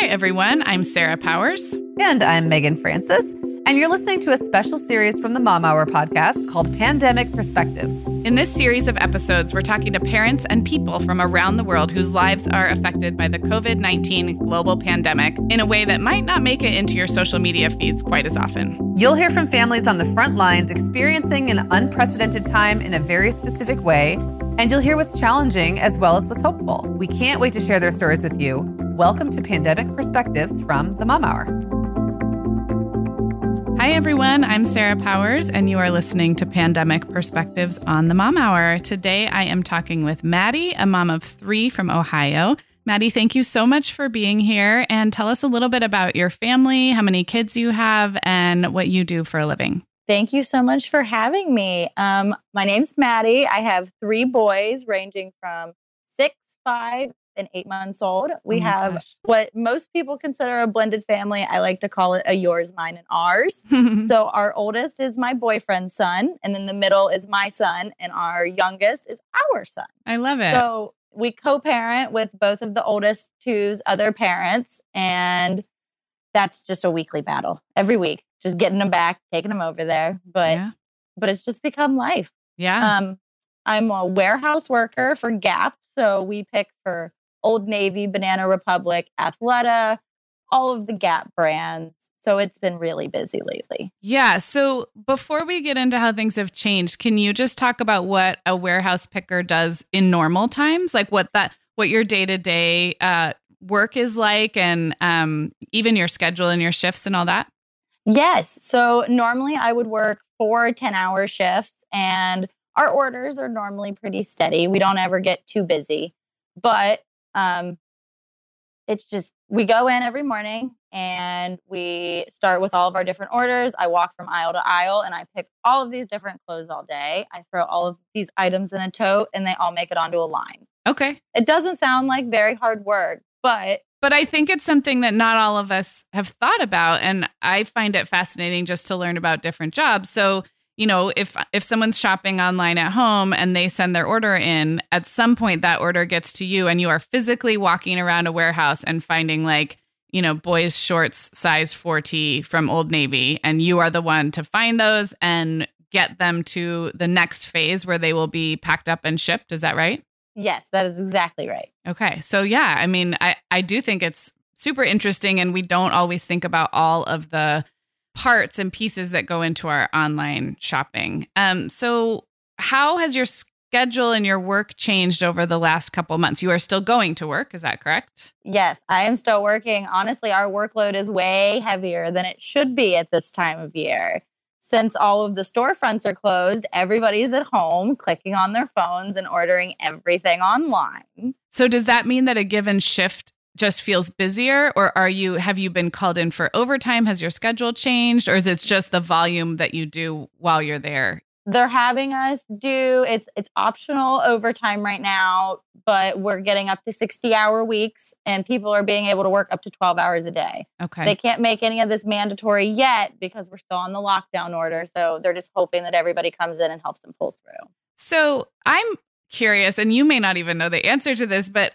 Hi, everyone. I'm Sarah Powers. And I'm Meagan Francis. And you're listening to a special series from the Mom Hour podcast called Pandemic Perspectives. In this series of episodes, we're talking to parents and people from around the world whose lives are affected by the COVID 19 global pandemic in a way that might not make it into your social media feeds quite as often. You'll hear from families on the front lines experiencing an unprecedented time in a very specific way, and you'll hear what's challenging as well as what's hopeful. We can't wait to share their stories with you. Welcome to Pandemic Perspectives from the Mom Hour. Hi, everyone. I'm Sarah Powers, and you are listening to Pandemic Perspectives on the Mom Hour. Today, I am talking with Maddi, a mom of three from Ohio. Maddi, thank you so much for being here and tell us a little bit about your family, how many kids you have, and what you do for a living. Thank you so much for having me. Um, my name's Maddi. I have three boys ranging from six, five, and eight months old. We Oh have gosh. what most people consider a blended family. I like to call it a yours, mine, and ours. So our oldest is my boyfriend's son, and then the middle is my son, and our youngest is our son. I love it. So we co-parent with both of the oldest two's other parents, and that's just a weekly battle every week. Just getting them back, taking them over there, but yeah. but it's just become life. Yeah. Um, I'm a warehouse worker for Gap, so we pick for Old Navy, Banana Republic, Athleta, all of the Gap brands. So it's been really busy lately. Yeah. So before we get into how things have changed, can you just talk about what a warehouse picker does in normal times? Like what that what your day to day work is like and um, even your schedule and your shifts and all that? Yes. So normally I would work four 10 hour shifts, and our orders are normally pretty steady. We don't ever get too busy, but um, it's just we go in every morning and we start with all of our different orders. I walk from aisle to aisle and I pick all of these different clothes all day. I throw all of these items in a tote and they all make it onto a line. Okay. It doesn't sound like very hard work, but But I think it's something that not all of us have thought about. And I find it fascinating just to learn about different jobs. So, you know, if if someone's shopping online at home and they send their order in, at some point that order gets to you and you are physically walking around a warehouse and finding like, you know, boys shorts size 4T from Old Navy and you are the one to find those and get them to the next phase where they will be packed up and shipped. Is that right? yes, that is exactly right. Okay. So yeah, I mean, I I do think it's super interesting and we don't always think about all of the parts and pieces that go into our online shopping. Um so how has your schedule and your work changed over the last couple months? You are still going to work, is that correct? Yes, I am still working. Honestly, our workload is way heavier than it should be at this time of year. Since all of the storefronts are closed, everybody's at home clicking on their phones and ordering everything online. So does that mean that a given shift just feels busier or are you have you been called in for overtime has your schedule changed or is it just the volume that you do while you're there They're having us do it's it's optional overtime right now, but we're getting up to 60 hour weeks and people are being able to work up to 12 hours a day. okay They can't make any of this mandatory yet because we're still on the lockdown order. So they're just hoping that everybody comes in and helps them pull through. So I'm curious, and you may not even know the answer to this, but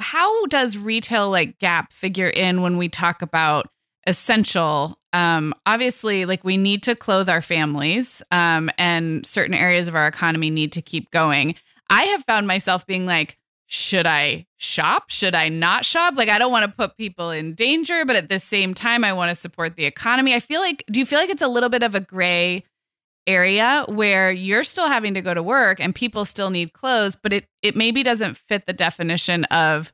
how does retail like Gap figure in when we talk about essential? Um, obviously, like we need to clothe our families, um, and certain areas of our economy need to keep going. I have found myself being like, should I shop? Should I not shop? Like, I don't want to put people in danger, but at the same time, I want to support the economy. I feel like, do you feel like it's a little bit of a gray area where you're still having to go to work and people still need clothes, but it it maybe doesn't fit the definition of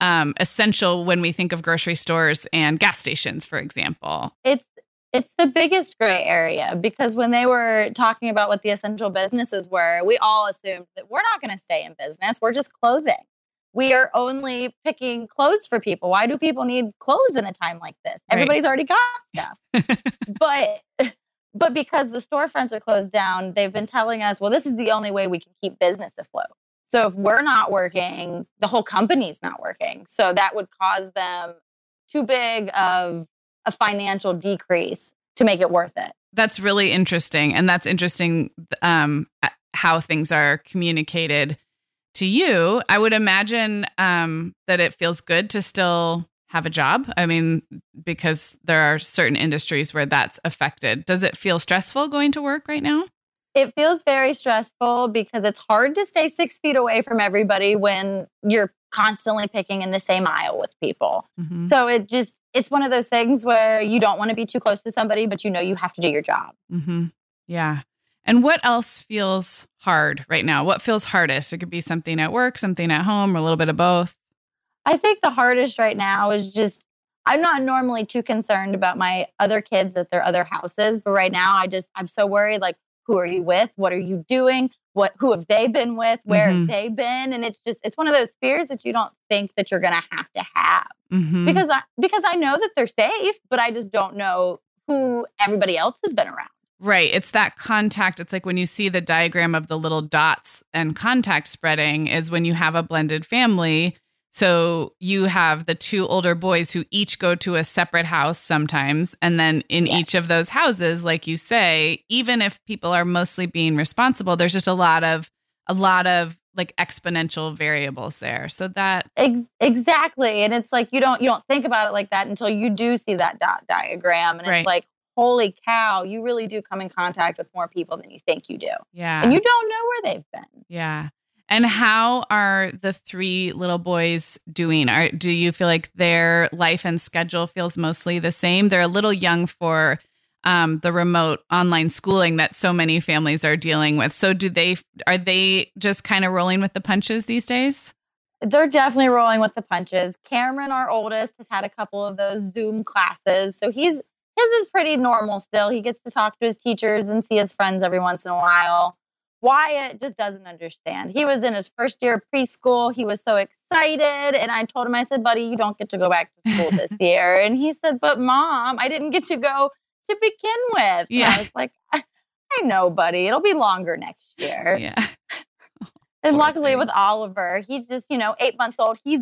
um, essential when we think of grocery stores and gas stations, for example. It's it's the biggest gray area because when they were talking about what the essential businesses were, we all assumed that we're not going to stay in business. We're just clothing. We are only picking clothes for people. Why do people need clothes in a time like this? Right. Everybody's already got stuff. but but because the storefronts are closed down, they've been telling us, well, this is the only way we can keep business afloat. So if we're not working, the whole company's not working. So that would cause them too big of a financial decrease to make it worth it. That's really interesting, and that's interesting um, how things are communicated to you. I would imagine um, that it feels good to still have a job? I mean, because there are certain industries where that's affected. Does it feel stressful going to work right now? It feels very stressful because it's hard to stay six feet away from everybody when you're constantly picking in the same aisle with people. Mm-hmm. So it just, it's one of those things where you don't want to be too close to somebody, but you know you have to do your job. Mm-hmm. Yeah. And what else feels hard right now? What feels hardest? It could be something at work, something at home, or a little bit of both. I think the hardest right now is just I'm not normally too concerned about my other kids at their other houses, but right now I just I'm so worried like who are you with? What are you doing? What who have they been with? Where mm-hmm. have they been? And it's just it's one of those fears that you don't think that you're going to have to have. Mm-hmm. Because I because I know that they're safe, but I just don't know who everybody else has been around. Right. It's that contact. It's like when you see the diagram of the little dots and contact spreading, is when you have a blended family. So you have the two older boys who each go to a separate house sometimes. And then in yeah. each of those houses, like you say, even if people are mostly being responsible, there's just a lot of, a lot of like exponential variables there. So that Ex- exactly. And it's like you don't you don't think about it like that until you do see that dot diagram and right. it's like holy cow, you really do come in contact with more people than you think you do. Yeah. And you don't know where they've been. Yeah. And how are the three little boys doing? Are do you feel like their life and schedule feels mostly the same? They're a little young for um, the remote online schooling that so many families are dealing with. So do they are they just kind of rolling with the punches these days? They're definitely rolling with the punches. Cameron, our oldest, has had a couple of those Zoom classes. So he's his is pretty normal still. He gets to talk to his teachers and see his friends every once in a while. Wyatt just doesn't understand. He was in his first year of preschool. He was so excited. And I told him, I said, buddy, you don't get to go back to school this year. And he said, but mom, I didn't get to go to begin with. Yeah. And I was like, I, I know, buddy. It'll be longer next year. Yeah. and luckily thing. with Oliver, he's just, you know, eight months old. He's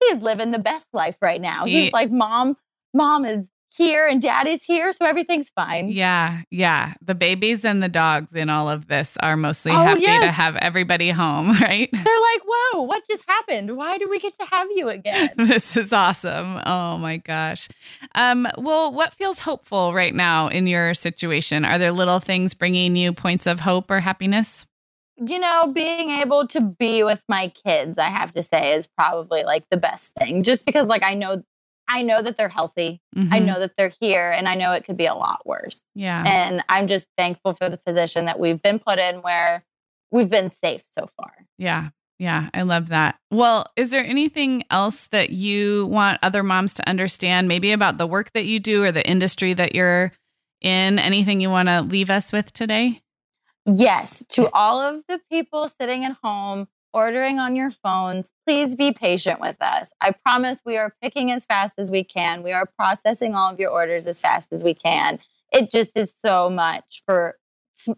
he's living the best life right now. He, he's like, Mom, mom is here and dad is here, so everything's fine. Yeah, yeah. The babies and the dogs in all of this are mostly oh, happy yes. to have everybody home, right? They're like, whoa, what just happened? Why do we get to have you again? this is awesome. Oh my gosh. Um, well, what feels hopeful right now in your situation? Are there little things bringing you points of hope or happiness? you know, being able to be with my kids, I have to say, is probably like the best thing. Just because, like, I know I know that they're healthy. Mm-hmm. I know that they're here and I know it could be a lot worse. Yeah. And I'm just thankful for the position that we've been put in where we've been safe so far. Yeah. Yeah, I love that. Well, is there anything else that you want other moms to understand, maybe about the work that you do or the industry that you're in? Anything you want to leave us with today? Yes. To all of the people sitting at home ordering on your phones, please be patient with us. I promise we are picking as fast as we can. We are processing all of your orders as fast as we can. It just is so much for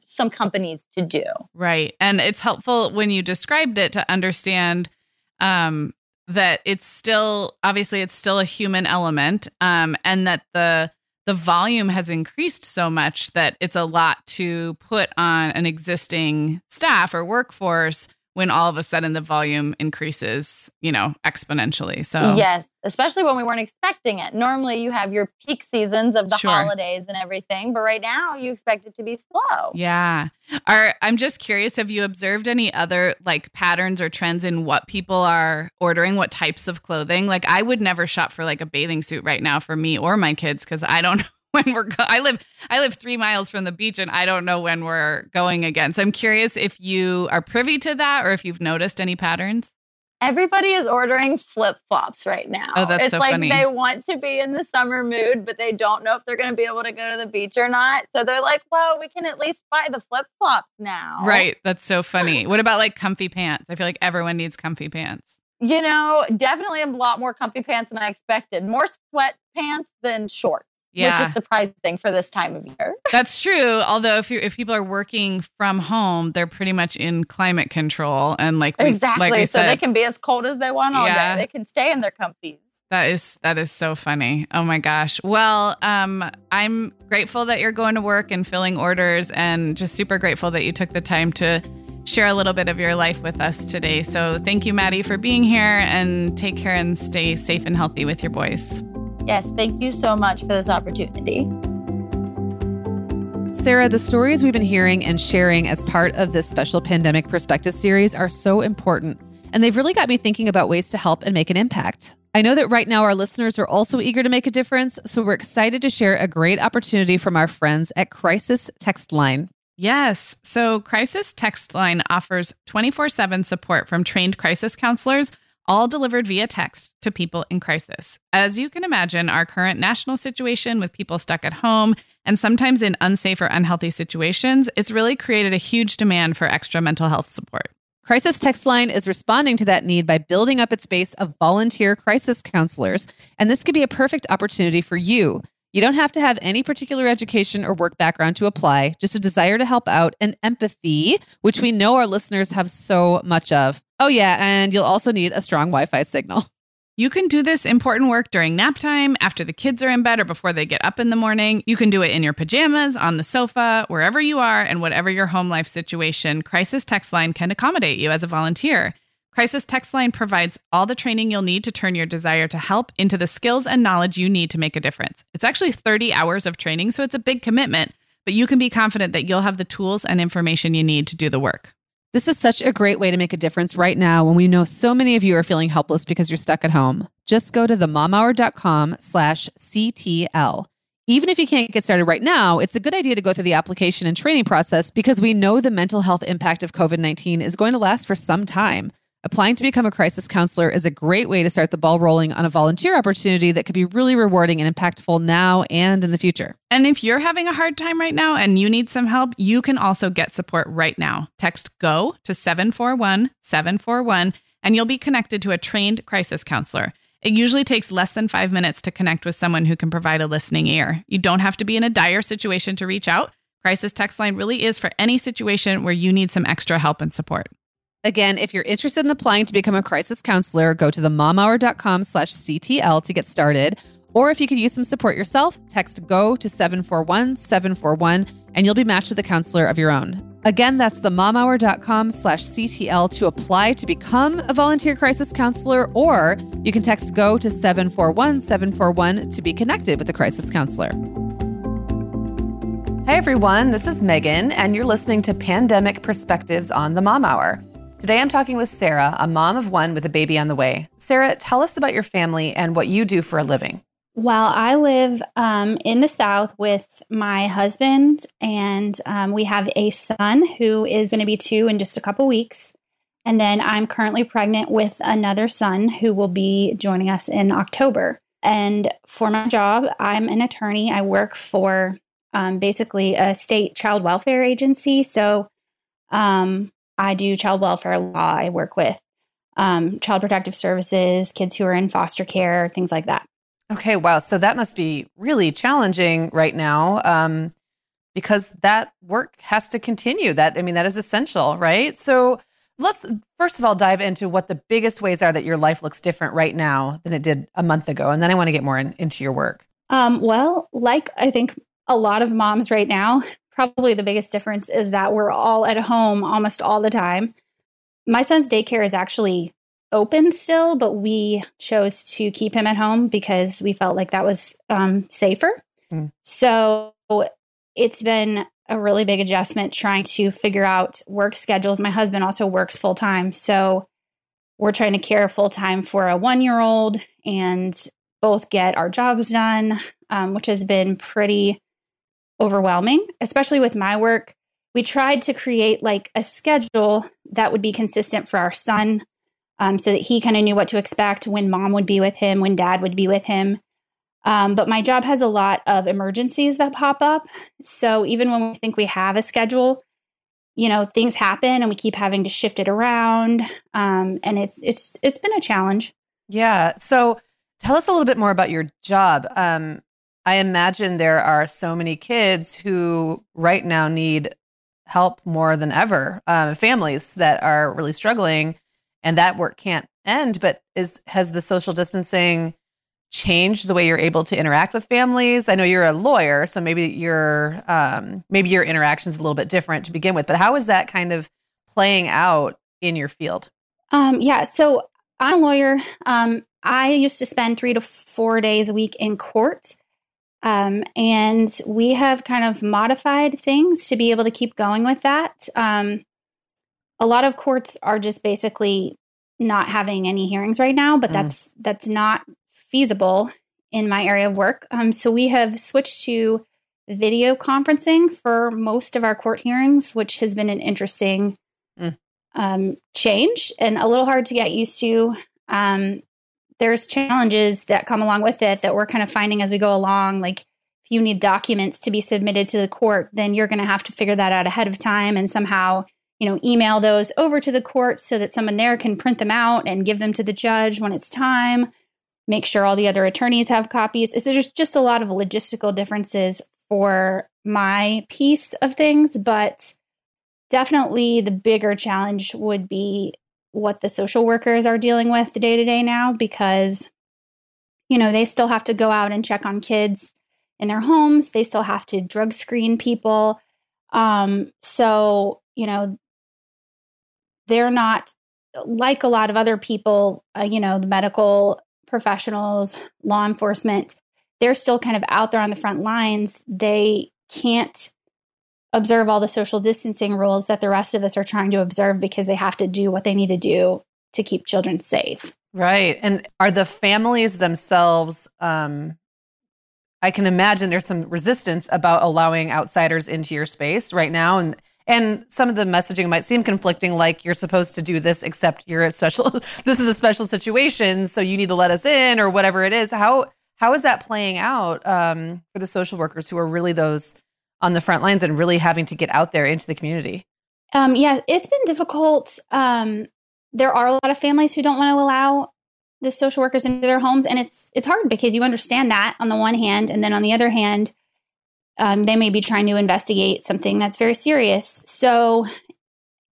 some companies to do. Right. And it's helpful when you described it to understand um, that it's still obviously it's still a human element um, and that the the volume has increased so much that it's a lot to put on an existing staff or workforce when all of a sudden the volume increases, you know, exponentially. So, yes, especially when we weren't expecting it. Normally you have your peak seasons of the sure. holidays and everything, but right now you expect it to be slow. Yeah. Are I'm just curious have you observed any other like patterns or trends in what people are ordering, what types of clothing? Like I would never shop for like a bathing suit right now for me or my kids cuz I don't when we're go- I live I live 3 miles from the beach and I don't know when we're going again. So I'm curious if you are privy to that or if you've noticed any patterns. Everybody is ordering flip-flops right now. Oh, that's it's so like funny. they want to be in the summer mood, but they don't know if they're going to be able to go to the beach or not. So they're like, "Well, we can at least buy the flip-flops now." Right. That's so funny. what about like comfy pants? I feel like everyone needs comfy pants. You know, definitely a lot more comfy pants than I expected. More sweat pants than shorts yeah. which is surprising for this time of year. That's true. Although if you if people are working from home, they're pretty much in climate control and like we, exactly, like so said, they can be as cold as they want all yeah. day. They can stay in their comfies. That is that is so funny. Oh my gosh. Well, um, I'm grateful that you're going to work and filling orders, and just super grateful that you took the time to share a little bit of your life with us today. So thank you, Maddi, for being here and take care and stay safe and healthy with your boys. Yes, thank you so much for this opportunity. Sarah, the stories we've been hearing and sharing as part of this special pandemic perspective series are so important, and they've really got me thinking about ways to help and make an impact. I know that right now our listeners are also eager to make a difference, so we're excited to share a great opportunity from our friends at Crisis Text Line. Yes. So, Crisis Text Line offers 24 7 support from trained crisis counselors all delivered via text to people in crisis. As you can imagine, our current national situation with people stuck at home and sometimes in unsafe or unhealthy situations, it's really created a huge demand for extra mental health support. Crisis Text Line is responding to that need by building up its base of volunteer crisis counselors, and this could be a perfect opportunity for you. You don't have to have any particular education or work background to apply, just a desire to help out and empathy, which we know our listeners have so much of. Oh, yeah, and you'll also need a strong Wi Fi signal. You can do this important work during nap time, after the kids are in bed, or before they get up in the morning. You can do it in your pajamas, on the sofa, wherever you are, and whatever your home life situation. Crisis Text Line can accommodate you as a volunteer. Crisis Text Line provides all the training you'll need to turn your desire to help into the skills and knowledge you need to make a difference. It's actually 30 hours of training, so it's a big commitment, but you can be confident that you'll have the tools and information you need to do the work. This is such a great way to make a difference right now when we know so many of you are feeling helpless because you're stuck at home. Just go to themomhour.com slash CTL. Even if you can't get started right now, it's a good idea to go through the application and training process because we know the mental health impact of COVID 19 is going to last for some time. Applying to become a crisis counselor is a great way to start the ball rolling on a volunteer opportunity that could be really rewarding and impactful now and in the future. And if you're having a hard time right now and you need some help, you can also get support right now. Text GO to 741 741 and you'll be connected to a trained crisis counselor. It usually takes less than five minutes to connect with someone who can provide a listening ear. You don't have to be in a dire situation to reach out. Crisis Text Line really is for any situation where you need some extra help and support. Again, if you're interested in applying to become a crisis counselor, go to themomhour.com slash CTL to get started. Or if you could use some support yourself, text GO to 741 741 and you'll be matched with a counselor of your own. Again, that's themomhour.com slash CTL to apply to become a volunteer crisis counselor, or you can text GO to 741 741 to be connected with a crisis counselor. Hey everyone, this is Meagan, and you're listening to Pandemic Perspectives on the Mom Hour. Today I'm talking with Sarah, a mom of one with a baby on the way. Sarah, tell us about your family and what you do for a living. Well, I live um, in the South with my husband, and um, we have a son who is going to be two in just a couple weeks. And then I'm currently pregnant with another son who will be joining us in October. And for my job, I'm an attorney. I work for um, basically a state child welfare agency. So um, I do child welfare law. I work with um, child protective services, kids who are in foster care, things like that. Okay, wow. So that must be really challenging right now um, because that work has to continue. That, I mean, that is essential, right? So let's first of all dive into what the biggest ways are that your life looks different right now than it did a month ago. And then I want to get more in, into your work. Um, well, like I think a lot of moms right now, probably the biggest difference is that we're all at home almost all the time. My son's daycare is actually open still, but we chose to keep him at home because we felt like that was um, safer. Mm. So it's been a really big adjustment trying to figure out work schedules. My husband also works full time. So we're trying to care full time for a one year old and both get our jobs done, um, which has been pretty overwhelming, especially with my work. We tried to create like a schedule that would be consistent for our son um, so that he kind of knew what to expect when mom would be with him, when dad would be with him. Um, but my job has a lot of emergencies that pop up. So even when we think we have a schedule, you know, things happen and we keep having to shift it around. Um, and it's it's it's been a challenge. Yeah. So tell us a little bit more about your job. Um, I imagine there are so many kids who right now need help more than ever. Um, families that are really struggling, and that work can't end. But is has the social distancing changed the way you're able to interact with families? I know you're a lawyer, so maybe your um, maybe your interactions a little bit different to begin with. But how is that kind of playing out in your field? Um, yeah, so I'm a lawyer. Um, I used to spend three to four days a week in court. Um, and we have kind of modified things to be able to keep going with that. Um, a lot of courts are just basically not having any hearings right now, but mm. that's that's not feasible in my area of work. Um, so we have switched to video conferencing for most of our court hearings, which has been an interesting mm. um, change and a little hard to get used to. Um, there's challenges that come along with it that we're kind of finding as we go along. Like if you need documents to be submitted to the court, then you're going to have to figure that out ahead of time and somehow, you know, email those over to the court so that someone there can print them out and give them to the judge when it's time. Make sure all the other attorneys have copies. There's just a lot of logistical differences for my piece of things, but definitely the bigger challenge would be what the social workers are dealing with day to day now because you know they still have to go out and check on kids in their homes. They still have to drug screen people. Um, so you know they're not like a lot of other people uh, you know the medical professionals law enforcement they're still kind of out there on the front lines. They can't observe all the social distancing rules that the rest of us are trying to observe because they have to do what they need to do to keep children safe. Right. And are the families themselves um I can imagine there's some resistance about allowing outsiders into your space right now and and some of the messaging might seem conflicting like you're supposed to do this except you're a special this is a special situation so you need to let us in or whatever it is how how is that playing out um, for the social workers who are really those on the front lines and really having to get out there into the community? Um, yeah, it's been difficult. Um, there are a lot of families who don't want to allow the social workers into their homes, and it's it's hard because you understand that on the one hand, and then on the other hand, um, they may be trying to investigate something that's very serious. So,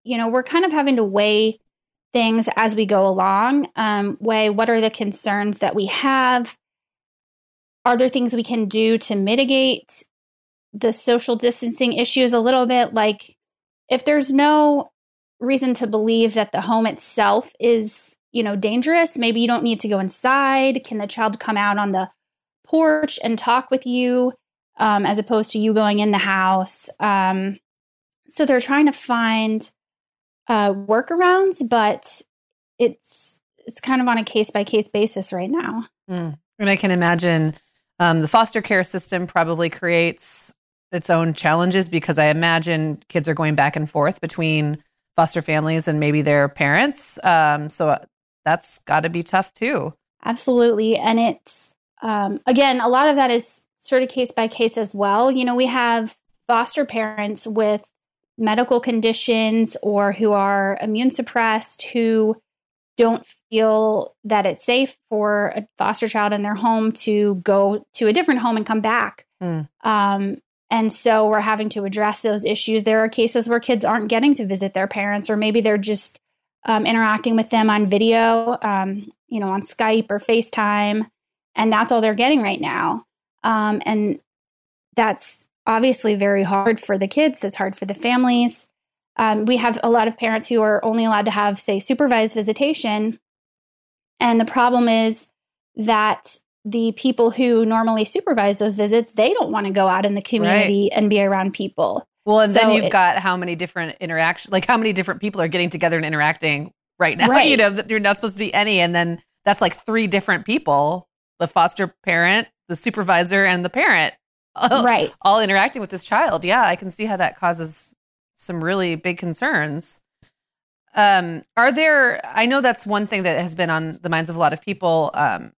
you know, we're kind of having to weigh things as we go along. Um, weigh what are the concerns that we have. Are there things we can do to mitigate the social distancing issues a little bit like if there's no reason to believe that the home itself is you know dangerous maybe you don't need to go inside. Can the child come out on the porch and talk with you um, as opposed to you going in the house? Um, so they're trying to find uh, workarounds but it's it's kind of on a case by case basis right now. Mm. and i can imagine um, the foster care system probably creates its own challenges because I imagine kids are going back and forth between foster families and maybe their parents. Um, so uh, that's got to be tough too. Absolutely. And it's, um, again, a lot of that is sort of case by case as well. You know, we have foster parents with medical conditions or who are immune suppressed who don't feel that it's safe for a foster child in their home to go to a different home and come back. Mm. Um, and so we're having to address those issues. There are cases where kids aren't getting to visit their parents, or maybe they're just um, interacting with them on video, um, you know, on Skype or FaceTime, and that's all they're getting right now. Um, and that's obviously very hard for the kids. That's hard for the families. Um, we have a lot of parents who are only allowed to have, say, supervised visitation. And the problem is that the people who normally supervise those visits, they don't want to go out in the community right. and be around people. Well, and so then you've it, got how many different interaction, like how many different people are getting together and interacting right now. Right. You know, you're not supposed to be any, and then that's like three different people: the foster parent, the supervisor, and the parent. All, right. All interacting with this child. Yeah, I can see how that causes some really big concerns. Um, are there? I know that's one thing that has been on the minds of a lot of people. Um,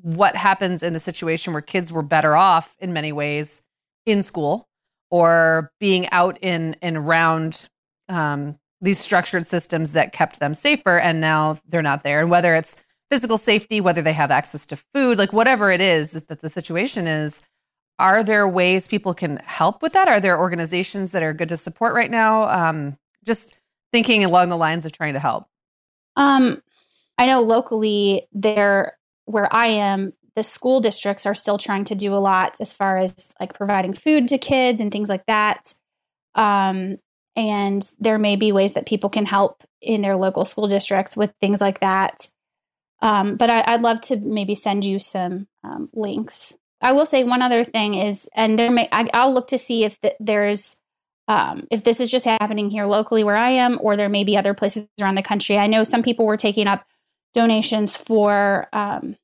what happens in the situation where kids were better off in many ways in school or being out in and around um, these structured systems that kept them safer and now they're not there. And whether it's physical safety whether they have access to food like whatever it is that the situation is are there ways people can help with that? Are there organizations that are good to support right now? Um, just thinking along the lines of trying to help. Um, i know locally there where I am, the school districts are still trying to do a lot as far as like providing food to kids and things like that. Um, and there may be ways that people can help in their local school districts with things like that. Um, but I, would love to maybe send you some um, links. I will say one other thing is, and there may I, will look to see if the, there's um, if this is just happening here locally where I am, or there may be other places around the country. I know some people were taking up donations for um,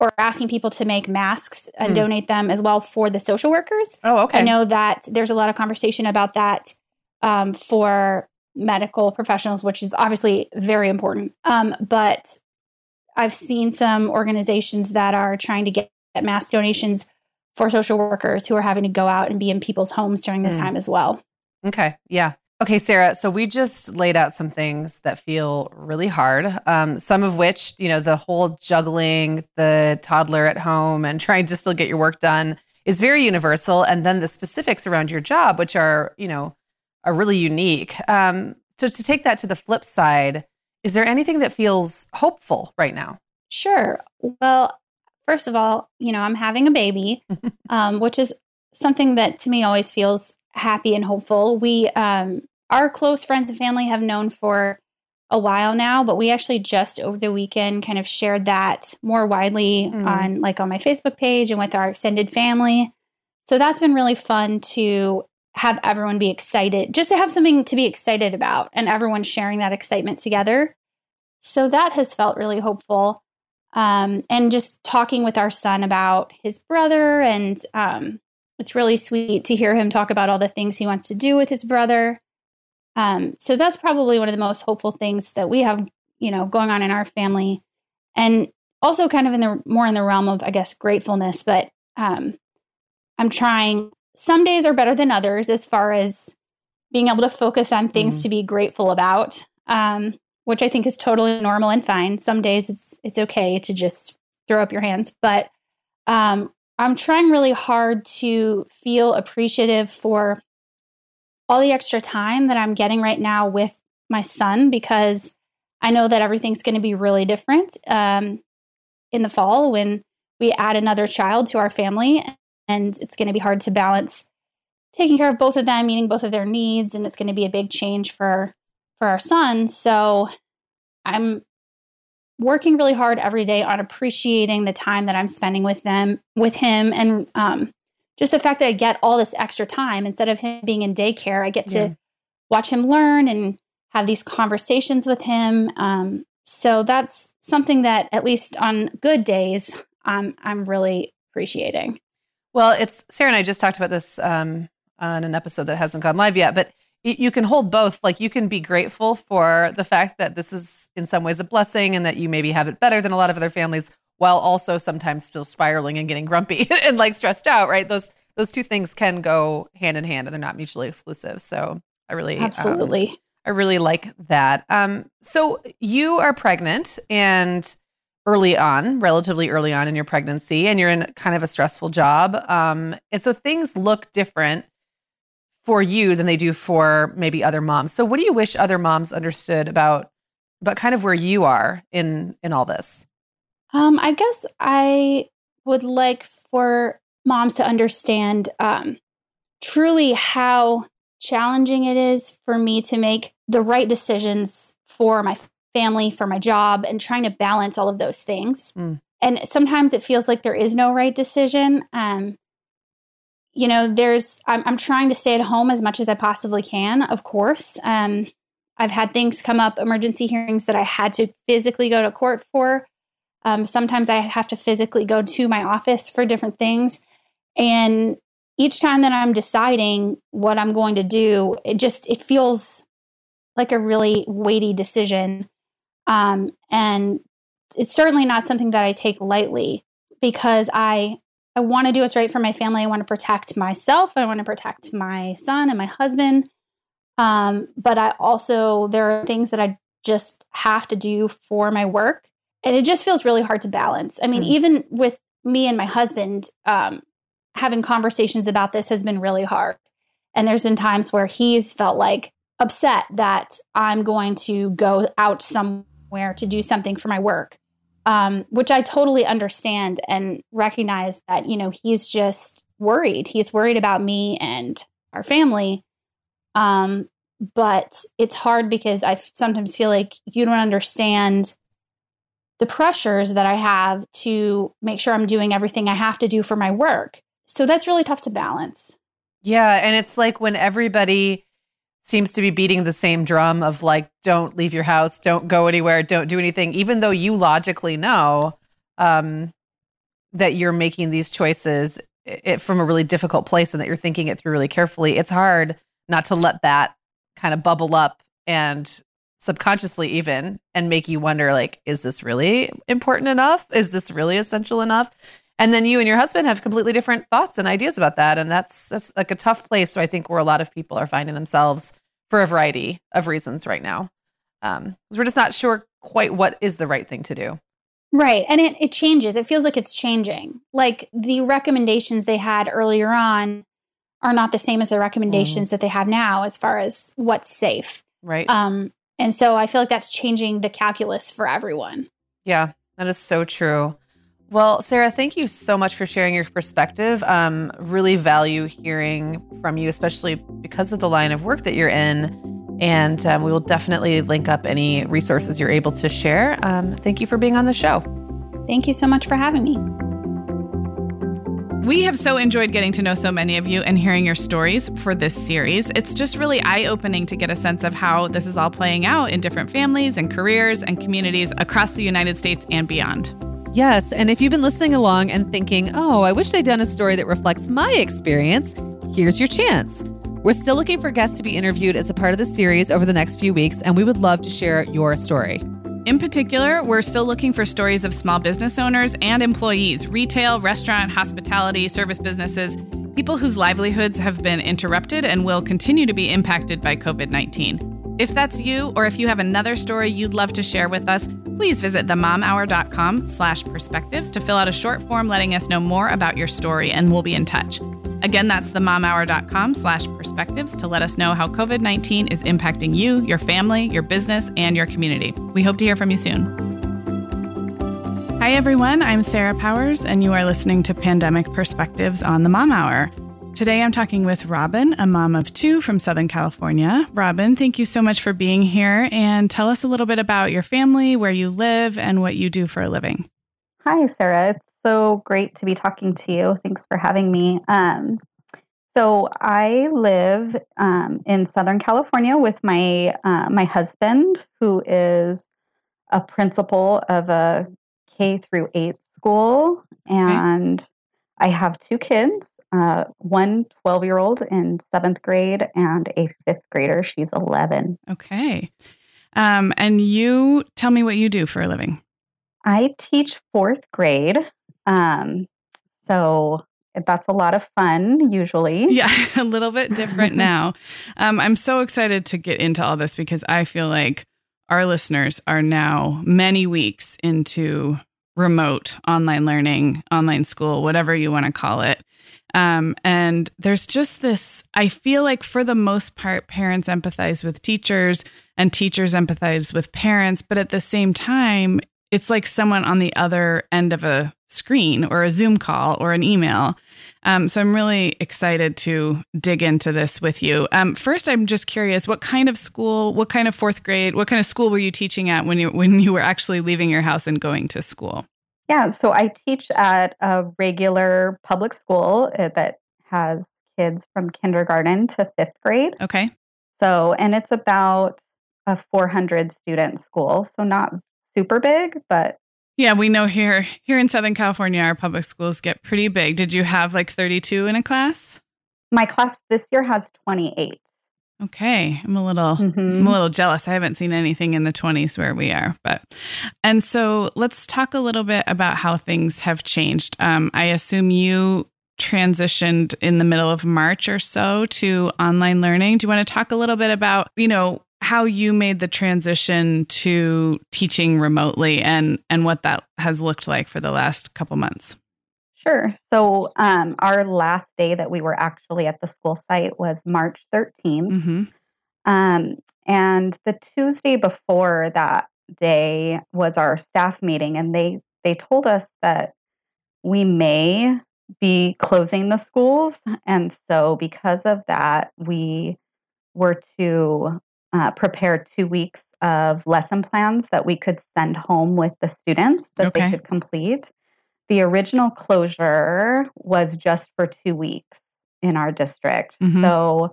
or asking people to make masks and mm. donate them as well for the social workers. Oh, okay. I know that there's a lot of conversation about that um, for medical professionals, which is obviously very important. Um, but I've seen some organizations that are trying to get mass donations for social workers who are having to go out and be in people's homes during this mm. time as well. Okay. Yeah. Okay, Sarah. So we just laid out some things that feel really hard. Um, some of which, you know, the whole juggling the toddler at home and trying to still get your work done is very universal. And then the specifics around your job, which are, you know, are really unique. Um, so to take that to the flip side, is there anything that feels hopeful right now? Sure. Well, first of all, you know, I'm having a baby, um, which is something that to me always feels happy and hopeful. We, um, our close friends and family have known for a while now, but we actually just over the weekend kind of shared that more widely mm. on like on my Facebook page and with our extended family. So that's been really fun to have everyone be excited, just to have something to be excited about and everyone sharing that excitement together. So that has felt really hopeful. Um, and just talking with our son about his brother, and um, it's really sweet to hear him talk about all the things he wants to do with his brother. Um, so that's probably one of the most hopeful things that we have, you know, going on in our family, and also kind of in the more in the realm of, I guess, gratefulness. But um, I'm trying some days are better than others as far as being able to focus on things mm-hmm. to be grateful about, um, which I think is totally normal and fine. Some days it's it's okay to just throw up your hands, but um, I'm trying really hard to feel appreciative for all the extra time that I'm getting right now with my son because I know that everything's going to be really different um, in the fall when we add another child to our family and it's going to be hard to balance taking care of both of them, meeting both of their needs, and it's going to be a big change for for our son. So I'm working really hard every day on appreciating the time that I'm spending with them, with him, and um, just the fact that I get all this extra time instead of him being in daycare, I get to yeah. watch him learn and have these conversations with him. Um, so that's something that, at least on good days, um, I'm really appreciating. Well, it's Sarah and I just talked about this um, on an episode that hasn't gone live yet, but you can hold both. Like you can be grateful for the fact that this is in some ways a blessing and that you maybe have it better than a lot of other families, while also sometimes still spiraling and getting grumpy and like stressed out. Right? Those those two things can go hand in hand and they're not mutually exclusive. So I really um, absolutely. Um, I really like that. Um, so you are pregnant and early on, relatively early on in your pregnancy, and you're in kind of a stressful job. Um, and so things look different for you than they do for maybe other moms. So what do you wish other moms understood about about kind of where you are in in all this? Um, I guess I would like for moms to understand um, truly how challenging it is for me to make the right decisions for my family, for my job, and trying to balance all of those things. Mm. And sometimes it feels like there is no right decision. Um, you know, there's, I'm, I'm, trying to stay at home as much as I possibly can, of course. Um, I've had things come up, emergency hearings that I had to physically go to court for. Um, sometimes I have to physically go to my office for different things. And each time that I'm deciding what I'm going to do, it just it feels like a really weighty decision. Um, and it's certainly not something that I take lightly because I I want to do what's right for my family. I want to protect myself. I want to protect my son and my husband. Um, but I also there are things that I just have to do for my work, and it just feels really hard to balance. I mean, mm even with me and my husband um, having conversations about this has been really hard, and there's been times where he's felt like upset that I'm going to go out somewhere to do something for my work, um, which I totally understand and recognize that, you know, he's just worried. He's worried about me and our family. Um, but it's hard because I sometimes feel like you don't understand the pressures that I have to make sure I'm doing everything I have to do for my work. So that's really tough to balance. Yeah. And it's like when everybody seems to be beating the same drum of like, don't leave your house, don't go anywhere, don't do anything, even though you logically know um, that you're making these choices it, from a really difficult place and that you're thinking it through really carefully. It's hard not to let that kind of bubble up and subconsciously even and make you wonder like is this really important enough is this really essential enough and then you and your husband have completely different thoughts and ideas about that and that's that's like a tough place so i think where a lot of people are finding themselves for a variety of reasons right now um we're just not sure quite what is the right thing to do right and it, it changes it feels like it's changing like the recommendations they had earlier on are not the same as the recommendations mm. that they have now as far as what's safe. Right. Um, and so I feel like that's changing the calculus for everyone. Yeah, that is so true. Well, Sarah, thank you so much for sharing your perspective. Um, really value hearing from you, especially because of the line of work that you're in. And um, we will definitely link up any resources you're able to share. Um, thank you for being on the show. Thank you so much for having me. We have so enjoyed getting to know so many of you and hearing your stories for this series. It's just really eye opening to get a sense of how this is all playing out in different families and careers and communities across the United States and beyond. Yes, and if you've been listening along and thinking, oh, I wish they'd done a story that reflects my experience, here's your chance. We're still looking for guests to be interviewed as a part of the series over the next few weeks, and we would love to share your story. In particular, we're still looking for stories of small business owners and employees, retail, restaurant, hospitality, service businesses, people whose livelihoods have been interrupted and will continue to be impacted by COVID 19. If that's you, or if you have another story you'd love to share with us, please visit themomhour.com slash perspectives to fill out a short form letting us know more about your story, and we'll be in touch. Again, that's themomhour.com slash perspectives to let us know how COVID 19 is impacting you, your family, your business, and your community. We hope to hear from you soon. Hi, everyone. I'm Sarah Powers, and you are listening to Pandemic Perspectives on the Mom Hour. Today, I'm talking with Robyn, a mom of two from Southern California. Robyn, thank you so much for being here and tell us a little bit about your family, where you live, and what you do for a living. Hi, Sarah. It's so great to be talking to you. Thanks for having me. Um, so I live um, in Southern California with my uh, my husband, who is a principal of a K through eight school, and okay. I have two kids. Uh, one 12 year old in seventh grade and a fifth grader. She's 11. Okay. Um, and you tell me what you do for a living. I teach fourth grade. Um, so that's a lot of fun usually. Yeah, a little bit different now. Um, I'm so excited to get into all this because I feel like our listeners are now many weeks into remote online learning, online school, whatever you want to call it. Um, and there's just this, I feel like for the most part, parents empathize with teachers and teachers empathize with parents. But at the same time, it's like someone on the other end of a screen or a Zoom call or an email. Um, so I'm really excited to dig into this with you. Um, first, I'm just curious, what kind of school, what kind of fourth grade, what kind of school were you teaching at when you when you were actually leaving your house and going to school? Yeah, so I teach at a regular public school uh, that has kids from kindergarten to fifth grade. Okay. So, and it's about a 400 student school, so not super big, but yeah, we know here here in Southern California our public schools get pretty big. Did you have like 32 in a class? My class this year has 28. Okay, I'm a little mm-hmm. I'm a little jealous. I haven't seen anything in the 20s where we are, but and so let's talk a little bit about how things have changed. Um, I assume you transitioned in the middle of March or so to online learning. Do you want to talk a little bit about, you know, how you made the transition to teaching remotely and and what that has looked like for the last couple months. Sure. So um, our last day that we were actually at the school site was March 13th. Mm-hmm. Um, and the Tuesday before that day was our staff meeting, and they they told us that we may be closing the schools, and so because of that, we were to uh, prepare two weeks of lesson plans that we could send home with the students that Okay. they could complete. The original closure was just for two weeks in our district. Mhm. So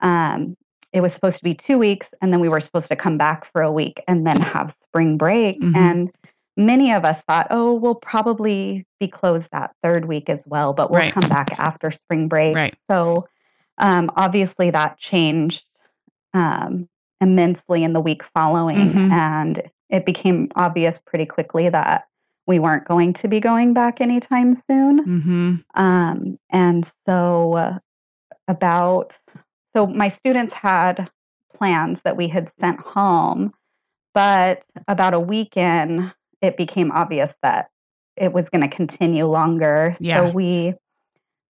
um, it was supposed to be two weeks, and then we were supposed to come back for a week and then have spring break. Mhm. And many of us thought, oh, we'll probably be closed that third week as well, but we'll Right. come back after spring break. Right. So um, obviously that changed um, immensely in the week following. Mhm. And it became obvious pretty quickly that we weren't going to be going back anytime soon. Mm-hmm. Um, and so, uh, about so my students had plans that we had sent home, but about a week in, it became obvious that it was going to continue longer. Yeah. So we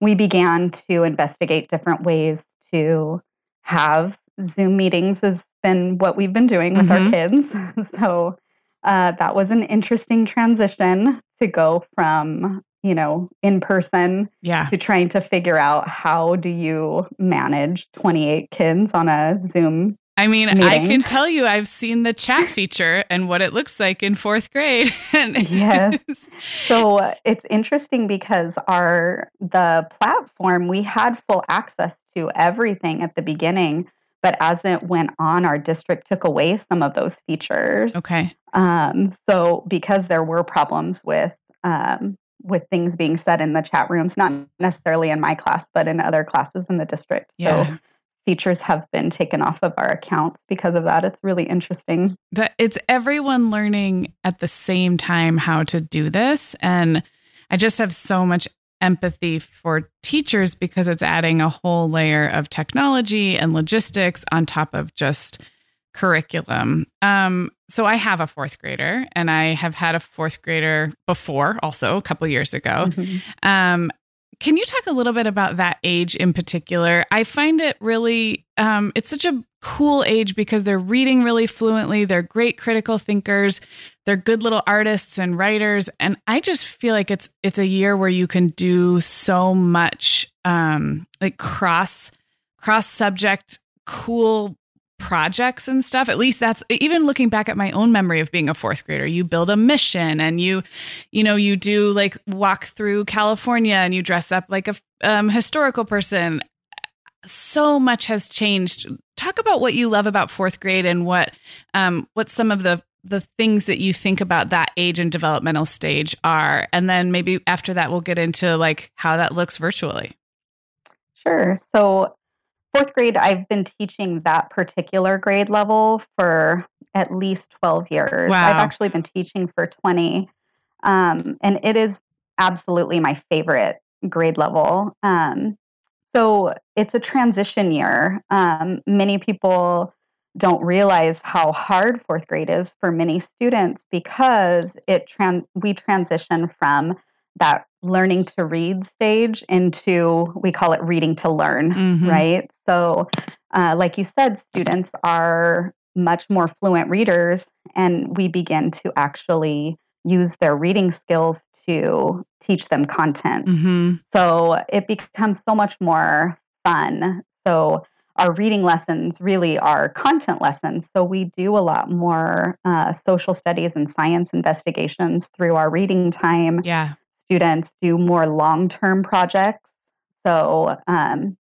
we began to investigate different ways to have Zoom meetings. Has been what we've been doing with Mhm. our kids. so uh, that was an interesting transition to go from you know in person Yeah. to trying to figure out how do you manage 28 kids on a zoom I mean, I can tell you I've seen the chat feature and what it looks like in fourth grade. and Yes. so uh, it's interesting because our the platform we had full access to everything at the beginning but as it went on our district took away some of those features Okay. Um, so because there were problems with um, with things being said in the chat rooms, not necessarily in my class, but in other classes in the district. Yeah. So features have been taken off of our accounts because of that. It's really interesting. that it's everyone learning at the same time how to do this and i just have so much empathy for teachers because it's adding a whole layer of technology and logistics on top of just curriculum um so i have a fourth grader and i have had a fourth grader before also a couple years ago Mhm. um, can you talk a little bit about that age in particular? I find it really, um, it's such a cool age because they're reading really fluently. They're great critical thinkers. They're good little artists and writers. And I just feel like it's it's a year where you can do so much, um, like cross cross subject, cool projects and stuff. At least that's even looking back at my own memory of being a fourth grader. You build a mission and you you know you do like walk through california and you dress up like a um, historical person so much has changed talk about what you love about fourth grade and what um what some of the the things that you think about that age and developmental stage are and then maybe after that we'll get into like how that looks virtually Sure. So fourth grade, I've been teaching that particular grade level for at least 12 years. Wow. I've actually been teaching for 20. Um, and it is absolutely my favorite grade level. Um, so it's a transition year. Um, many people don't realize how hard fourth grade is for many students because it we transition from that learning to read stage into we call it reading to learn Mhm. right so uh, like you said students are much more fluent readers and we begin to actually use their reading skills to teach them content mm-hmm. so it becomes so much more fun. So our reading lessons really are content lessons. So we do a lot more uh, social studies and science investigations through our reading time. yeah Students do more long term projects. So um,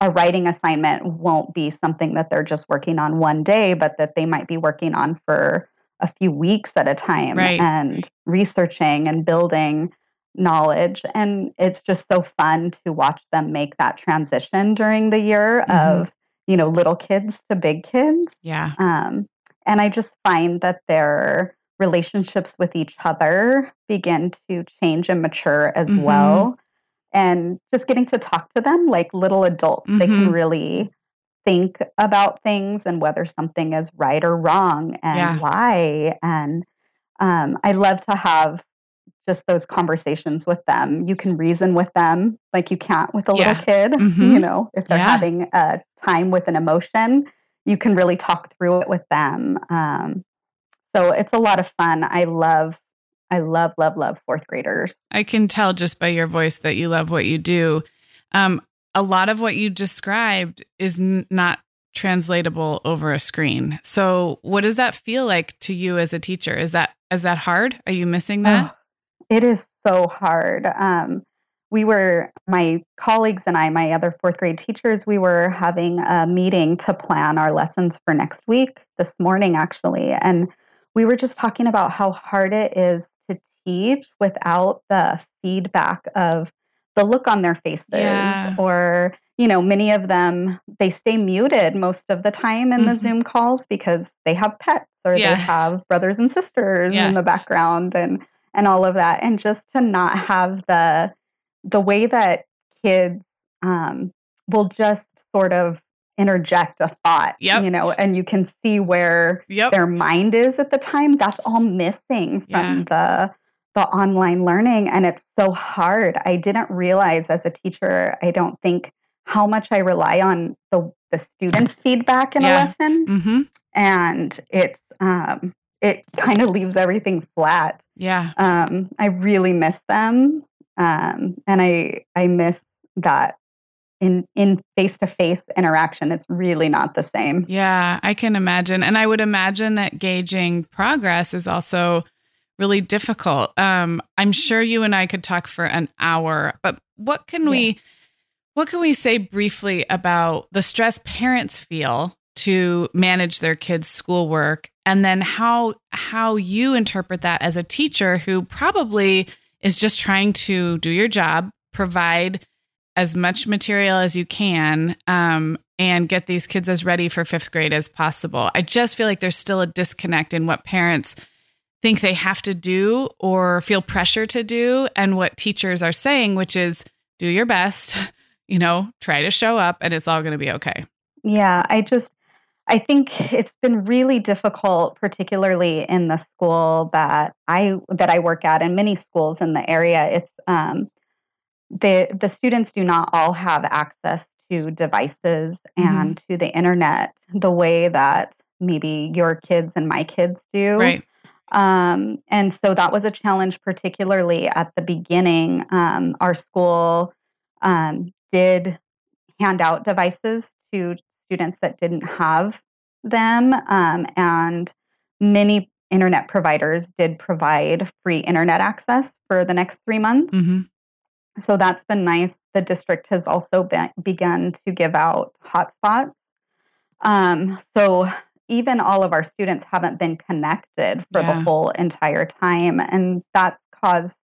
a writing assignment won't be something that they're just working on one day, but that they might be working on for a few weeks at a time Right. and researching and building knowledge. And it's just so fun to watch them make that transition during the year Mhm. of, you know, little kids to big kids. yeah Um, and I just find that their relationships with each other begin to change and mature as Mhm. well. And just getting to talk to them like little adults, they can Mhm. really think about things and whether something is right or wrong and Yeah. why. And um, I love to have just those conversations with them. You can reason with them like you can't with a Yeah. little kid. Mhm. You know, if they're Yeah. having a time with an emotion, you can really talk through it with them. Um, so it's a lot of fun. I love, I love, love, love fourth graders. I can tell just by your voice that you love what you do. Um, a lot of what you described is n- not translatable over a screen. So, what does that feel like to you as a teacher? Is that is that hard? Are you missing that? Oh, it is so hard. Um, we were my colleagues and I, my other fourth grade teachers, we were having a meeting to plan our lessons for next week this morning, actually, and we were just talking about how hard it is to teach without the feedback of the look on their faces Yeah. or you know many of them they stay muted most of the time in Mhm. the zoom calls because they have pets or Yeah. they have brothers and sisters Yeah. in the background and and all of that and just to not have the the way that kids um, will just sort of interject a thought Yep. you know and you can see where Yep. their mind is at the time that's all missing from the the online learning and it's so hard i didn't realize as a teacher i don't think how much i rely on the the students feedback in Yeah. a lesson Mm-hmm. and it's um it kind of leaves everything flat Yeah. um i really miss them um and i i miss that in in face to face interaction it's really not the same Yeah, I can imagine. And I would imagine that gauging progress is also really difficult. Um, I'm sure you and I could talk for an hour, but what can we what can we say briefly about the stress parents feel to manage their kids' schoolwork and then how how you interpret that as a teacher who probably is just trying to do your job, provide as much material as you can um, and get these kids as ready for fifth grade as possible. I just feel like there's still a disconnect in what parents think they have to do or feel pressure to do and what teachers are saying, which is do your best, you know, try to show up and it's all going to be okay. Yeah, I just I think it's been really difficult particularly in the school that I that I work at and many schools in the area. It's um the the students do not all have access to devices and to the internet the way that maybe your kids and my kids do. Right. Um, and so that was a challenge, particularly at the beginning. Um, our school um, did hand out devices to students that didn't have them, um, and many internet providers did provide free internet access for the next three months. hmm So that's been nice. The district has also been, begun to give out hotspots. Um, so even all of our students haven't been connected for Yeah. the whole entire time, and that's caused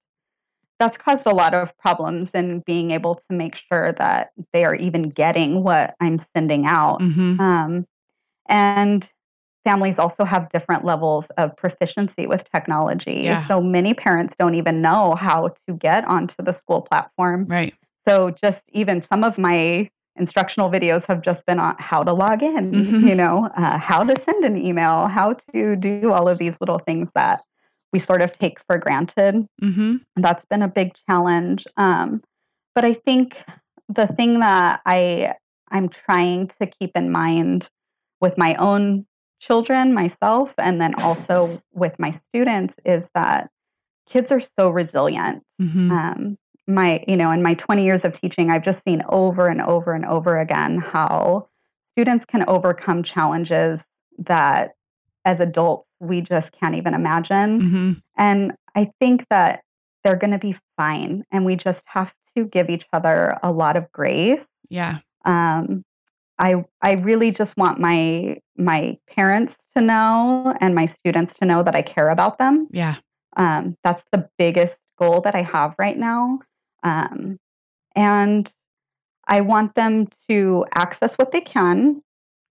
that's caused a lot of problems in being able to make sure that they are even getting what I'm sending out. hmm Um, and families also have different levels of proficiency with technology. Yeah. So many parents don't even know how to get onto the school platform. Right. So just even some of my instructional videos have just been on how to log in, Mhm. you know, uh, how to send an email, how to do all of these little things that we sort of take for granted. Hmm that's been a big challenge. Um, but i think the thing that i i'm trying to keep in mind with my own children myself and then also with my students is that kids are so resilient. Hmm um, my you know in my 20 years of teaching i've just seen over and over and over again how students can overcome challenges that as adults we just can't even imagine hmm and I think that they're going to be fine. And we just have to give each other a lot of grace. Yeah. Um, I I really just want my my parents to know and my students to know that I care about them. Yeah. Um, that's the biggest goal that I have right now. Um, and I want them to access what they can,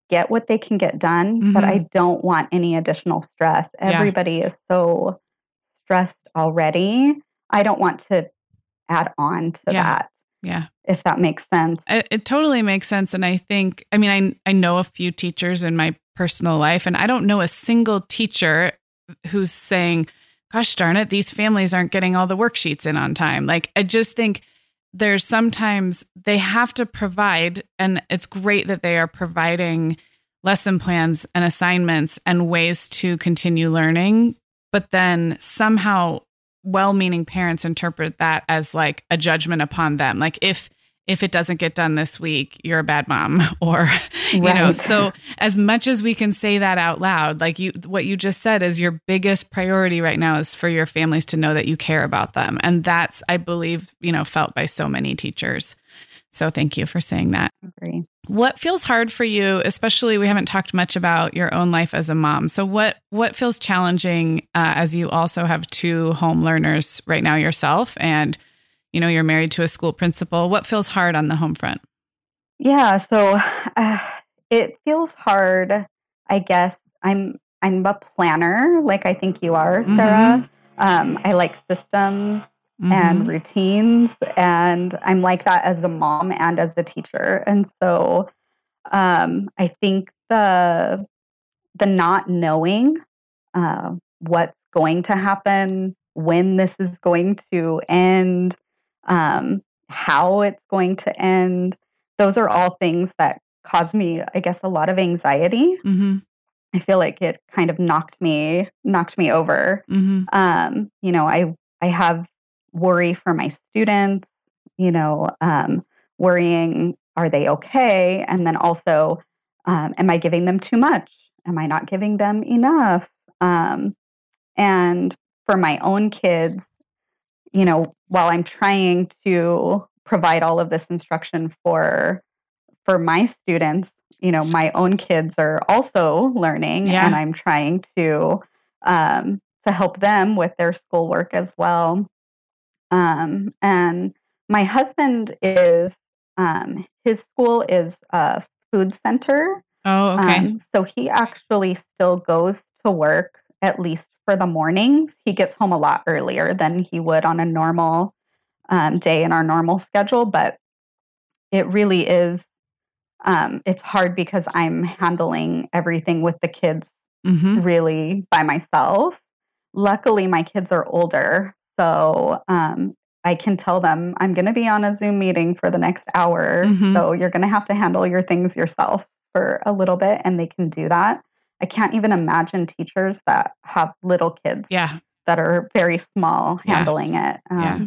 get what they can get done, but Mhm. I don't want any additional stress. Yeah. Everybody is so stressed already. I don't want to add on to Yeah. that, Yeah. if that makes sense. It, it totally makes sense. And I think, I mean, I, I know a few teachers in my personal life, and I don't know a single teacher who's saying, gosh darn it, these families aren't getting all the worksheets in on time. Like, I just think there's sometimes they have to provide, and it's great that they are providing lesson plans and assignments and ways to continue learning. But then somehow well meaning parents interpret that as like a judgment upon them. Like, if if it doesn't get done this week, you're a bad mom or you right. know. So as much as we can say that out loud, like you what you just said is your biggest priority right now is for your families to know that you care about them. And that's I believe, you know, felt by so many teachers. So thank you for saying that. Agree. What feels hard for you, especially we haven't talked much about your own life as a mom. So what what feels challenging uh, as you also have two home learners right now yourself and you know you're married to a school principal. What feels hard on the home front? Yeah so uh, it feels hard i guess. I'm i'm a planner like i think you are sarah. Mm-hmm. um, i like systems mm-hmm. and routines and i'm like that as a mom and as a teacher. And so um, i think the the not knowing uh, what's going to happen when this is going to end um, how it's going to end. Those are all things that cause me, I guess, a lot of anxiety. Mm-hmm. I feel like it kind of knocked me knocked me over. Mm-hmm. Um, you know, I I have worry for my students. You know, um, worrying are they okay, and then also, um, am I giving them too much? Am I not giving them enough? Um, and for my own kids, you know, while I'm trying to provide all of this instruction for for my students, you know, my own kids are also learning, yeah. and I'm trying to um, to help them with their schoolwork as well. Um, and my husband is um, his school is a food center. Oh, okay. Um, so he actually still goes to work at least for the mornings. He gets home a lot earlier than he would on a normal um, day in our normal schedule, but it really is. Um, it's hard because I'm handling everything with the kids mm-hmm. really by myself. Luckily, my kids are older, so um, I can tell them I'm going to be on a Zoom meeting for the next hour. Mm-hmm. So you're going to have to handle your things yourself for a little bit, and they can do that. I can't even imagine teachers that have little kids yeah. that are very small handling yeah. it. Um, yeah.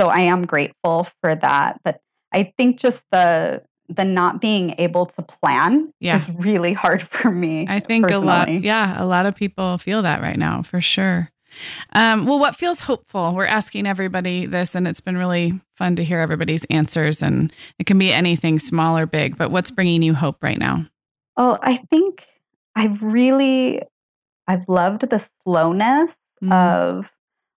So I am grateful for that. But I think just the the not being able to plan yeah. is really hard for me. I think personally. a lot, yeah, a lot of people feel that right now for sure. Um, well, what feels hopeful? We're asking everybody this, and it's been really fun to hear everybody's answers. And it can be anything small or big, but what's bringing you hope right now? Oh, I think I've really, I've loved the slowness mm-hmm. of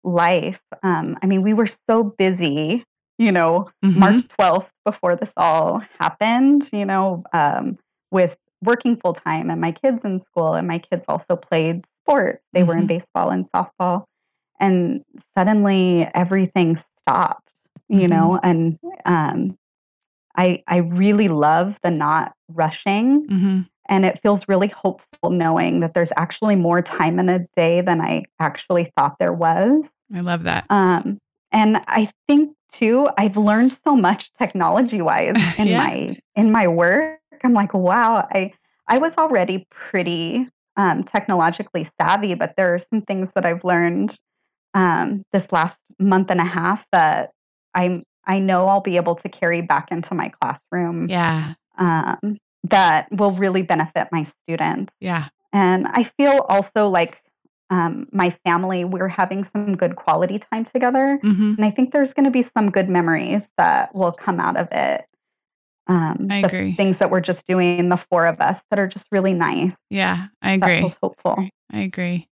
life. Um, I mean, we were so busy, you know, mm-hmm. March 12th before this all happened, you know, um, with working full time and my kids in school, and my kids also played sports. They mm-hmm. were in mm-hmm. baseball and softball. And suddenly everything stopped, you know, mm-hmm. and um, I, I really love the not rushing. And it feels really hopeful knowing that there's actually more time in a day than I actually thought there was. I love that. Um, and I think too, I've learned so much technology wise in yeah. my in my work. I'm like, wow, I I was already pretty um, technologically savvy, but there are some things that I've learned um, this last month and a half that I'm I know I'll be able to carry back into my classroom. Yeah. Um, that will really benefit my students. Yeah. And I feel also like um, my family, we're having some good quality time together. Mm-hmm. And I think there's going to be some good memories that will come out of it. Um, I agree. Things that we're just doing, the four of us, that are just really nice. Yeah, I agree. That feels hopeful. I agree.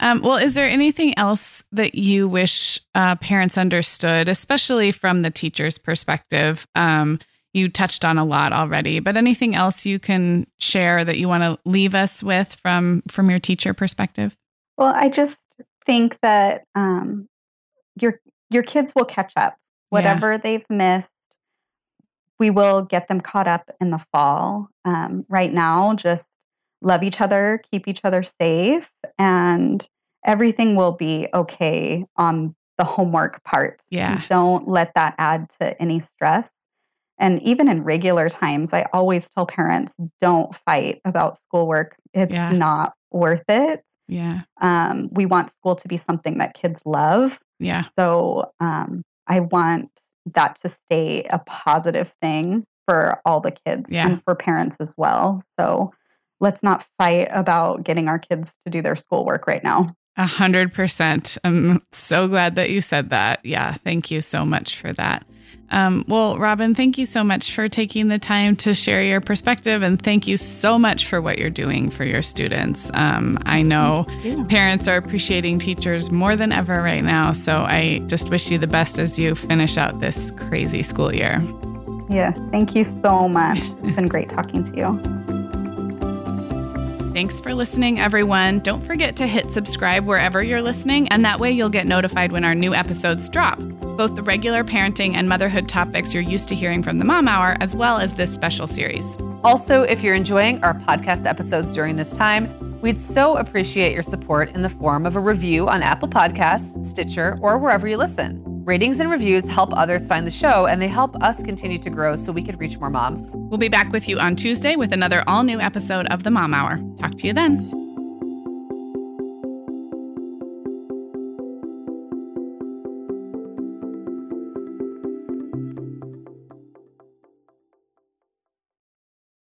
Um, well, is there anything else that you wish uh, parents understood, especially from the teacher's perspective? Um, you touched on a lot already, but anything else you can share that you want to leave us with from from your teacher perspective? Well, I just think that um, your your kids will catch up. Whatever yeah. they've missed, we will get them caught up in the fall. Um, right now, just love each other, keep each other safe, and everything will be okay on the homework part. Yeah. Don't let that add to any stress. And even in regular times, I always tell parents don't fight about schoolwork. It's yeah. not worth it. Yeah. Um, we want school to be something that kids love. Yeah. So um, I want that to stay a positive thing for all the kids Yeah. and for parents as well. So let's not fight about getting our kids to do their schoolwork right now. A hundred percent. I'm so glad that you said that. Yeah, thank you so much for that. Um, well, Robyn, thank you so much for taking the time to share your perspective, and thank you so much for what you're doing for your students. Um, I know parents are appreciating teachers more than ever right now, so I just wish you the best as you finish out this crazy school year. Yes, thank you so much. It's been great talking to you. Thanks for listening, everyone. Don't forget to hit subscribe wherever you're listening, and that way you'll get notified when our new episodes drop. Both the regular parenting and motherhood topics you're used to hearing from the Mom Hour, as well as this special series. Also, if you're enjoying our podcast episodes during this time, we'd so appreciate your support in the form of a review on Apple Podcasts, Stitcher, or wherever you listen. Ratings and reviews help others find the show, and they help us continue to grow so we could reach more moms. We'll be back with you on Tuesday with another all new episode of the Mom Hour. Talk to you then.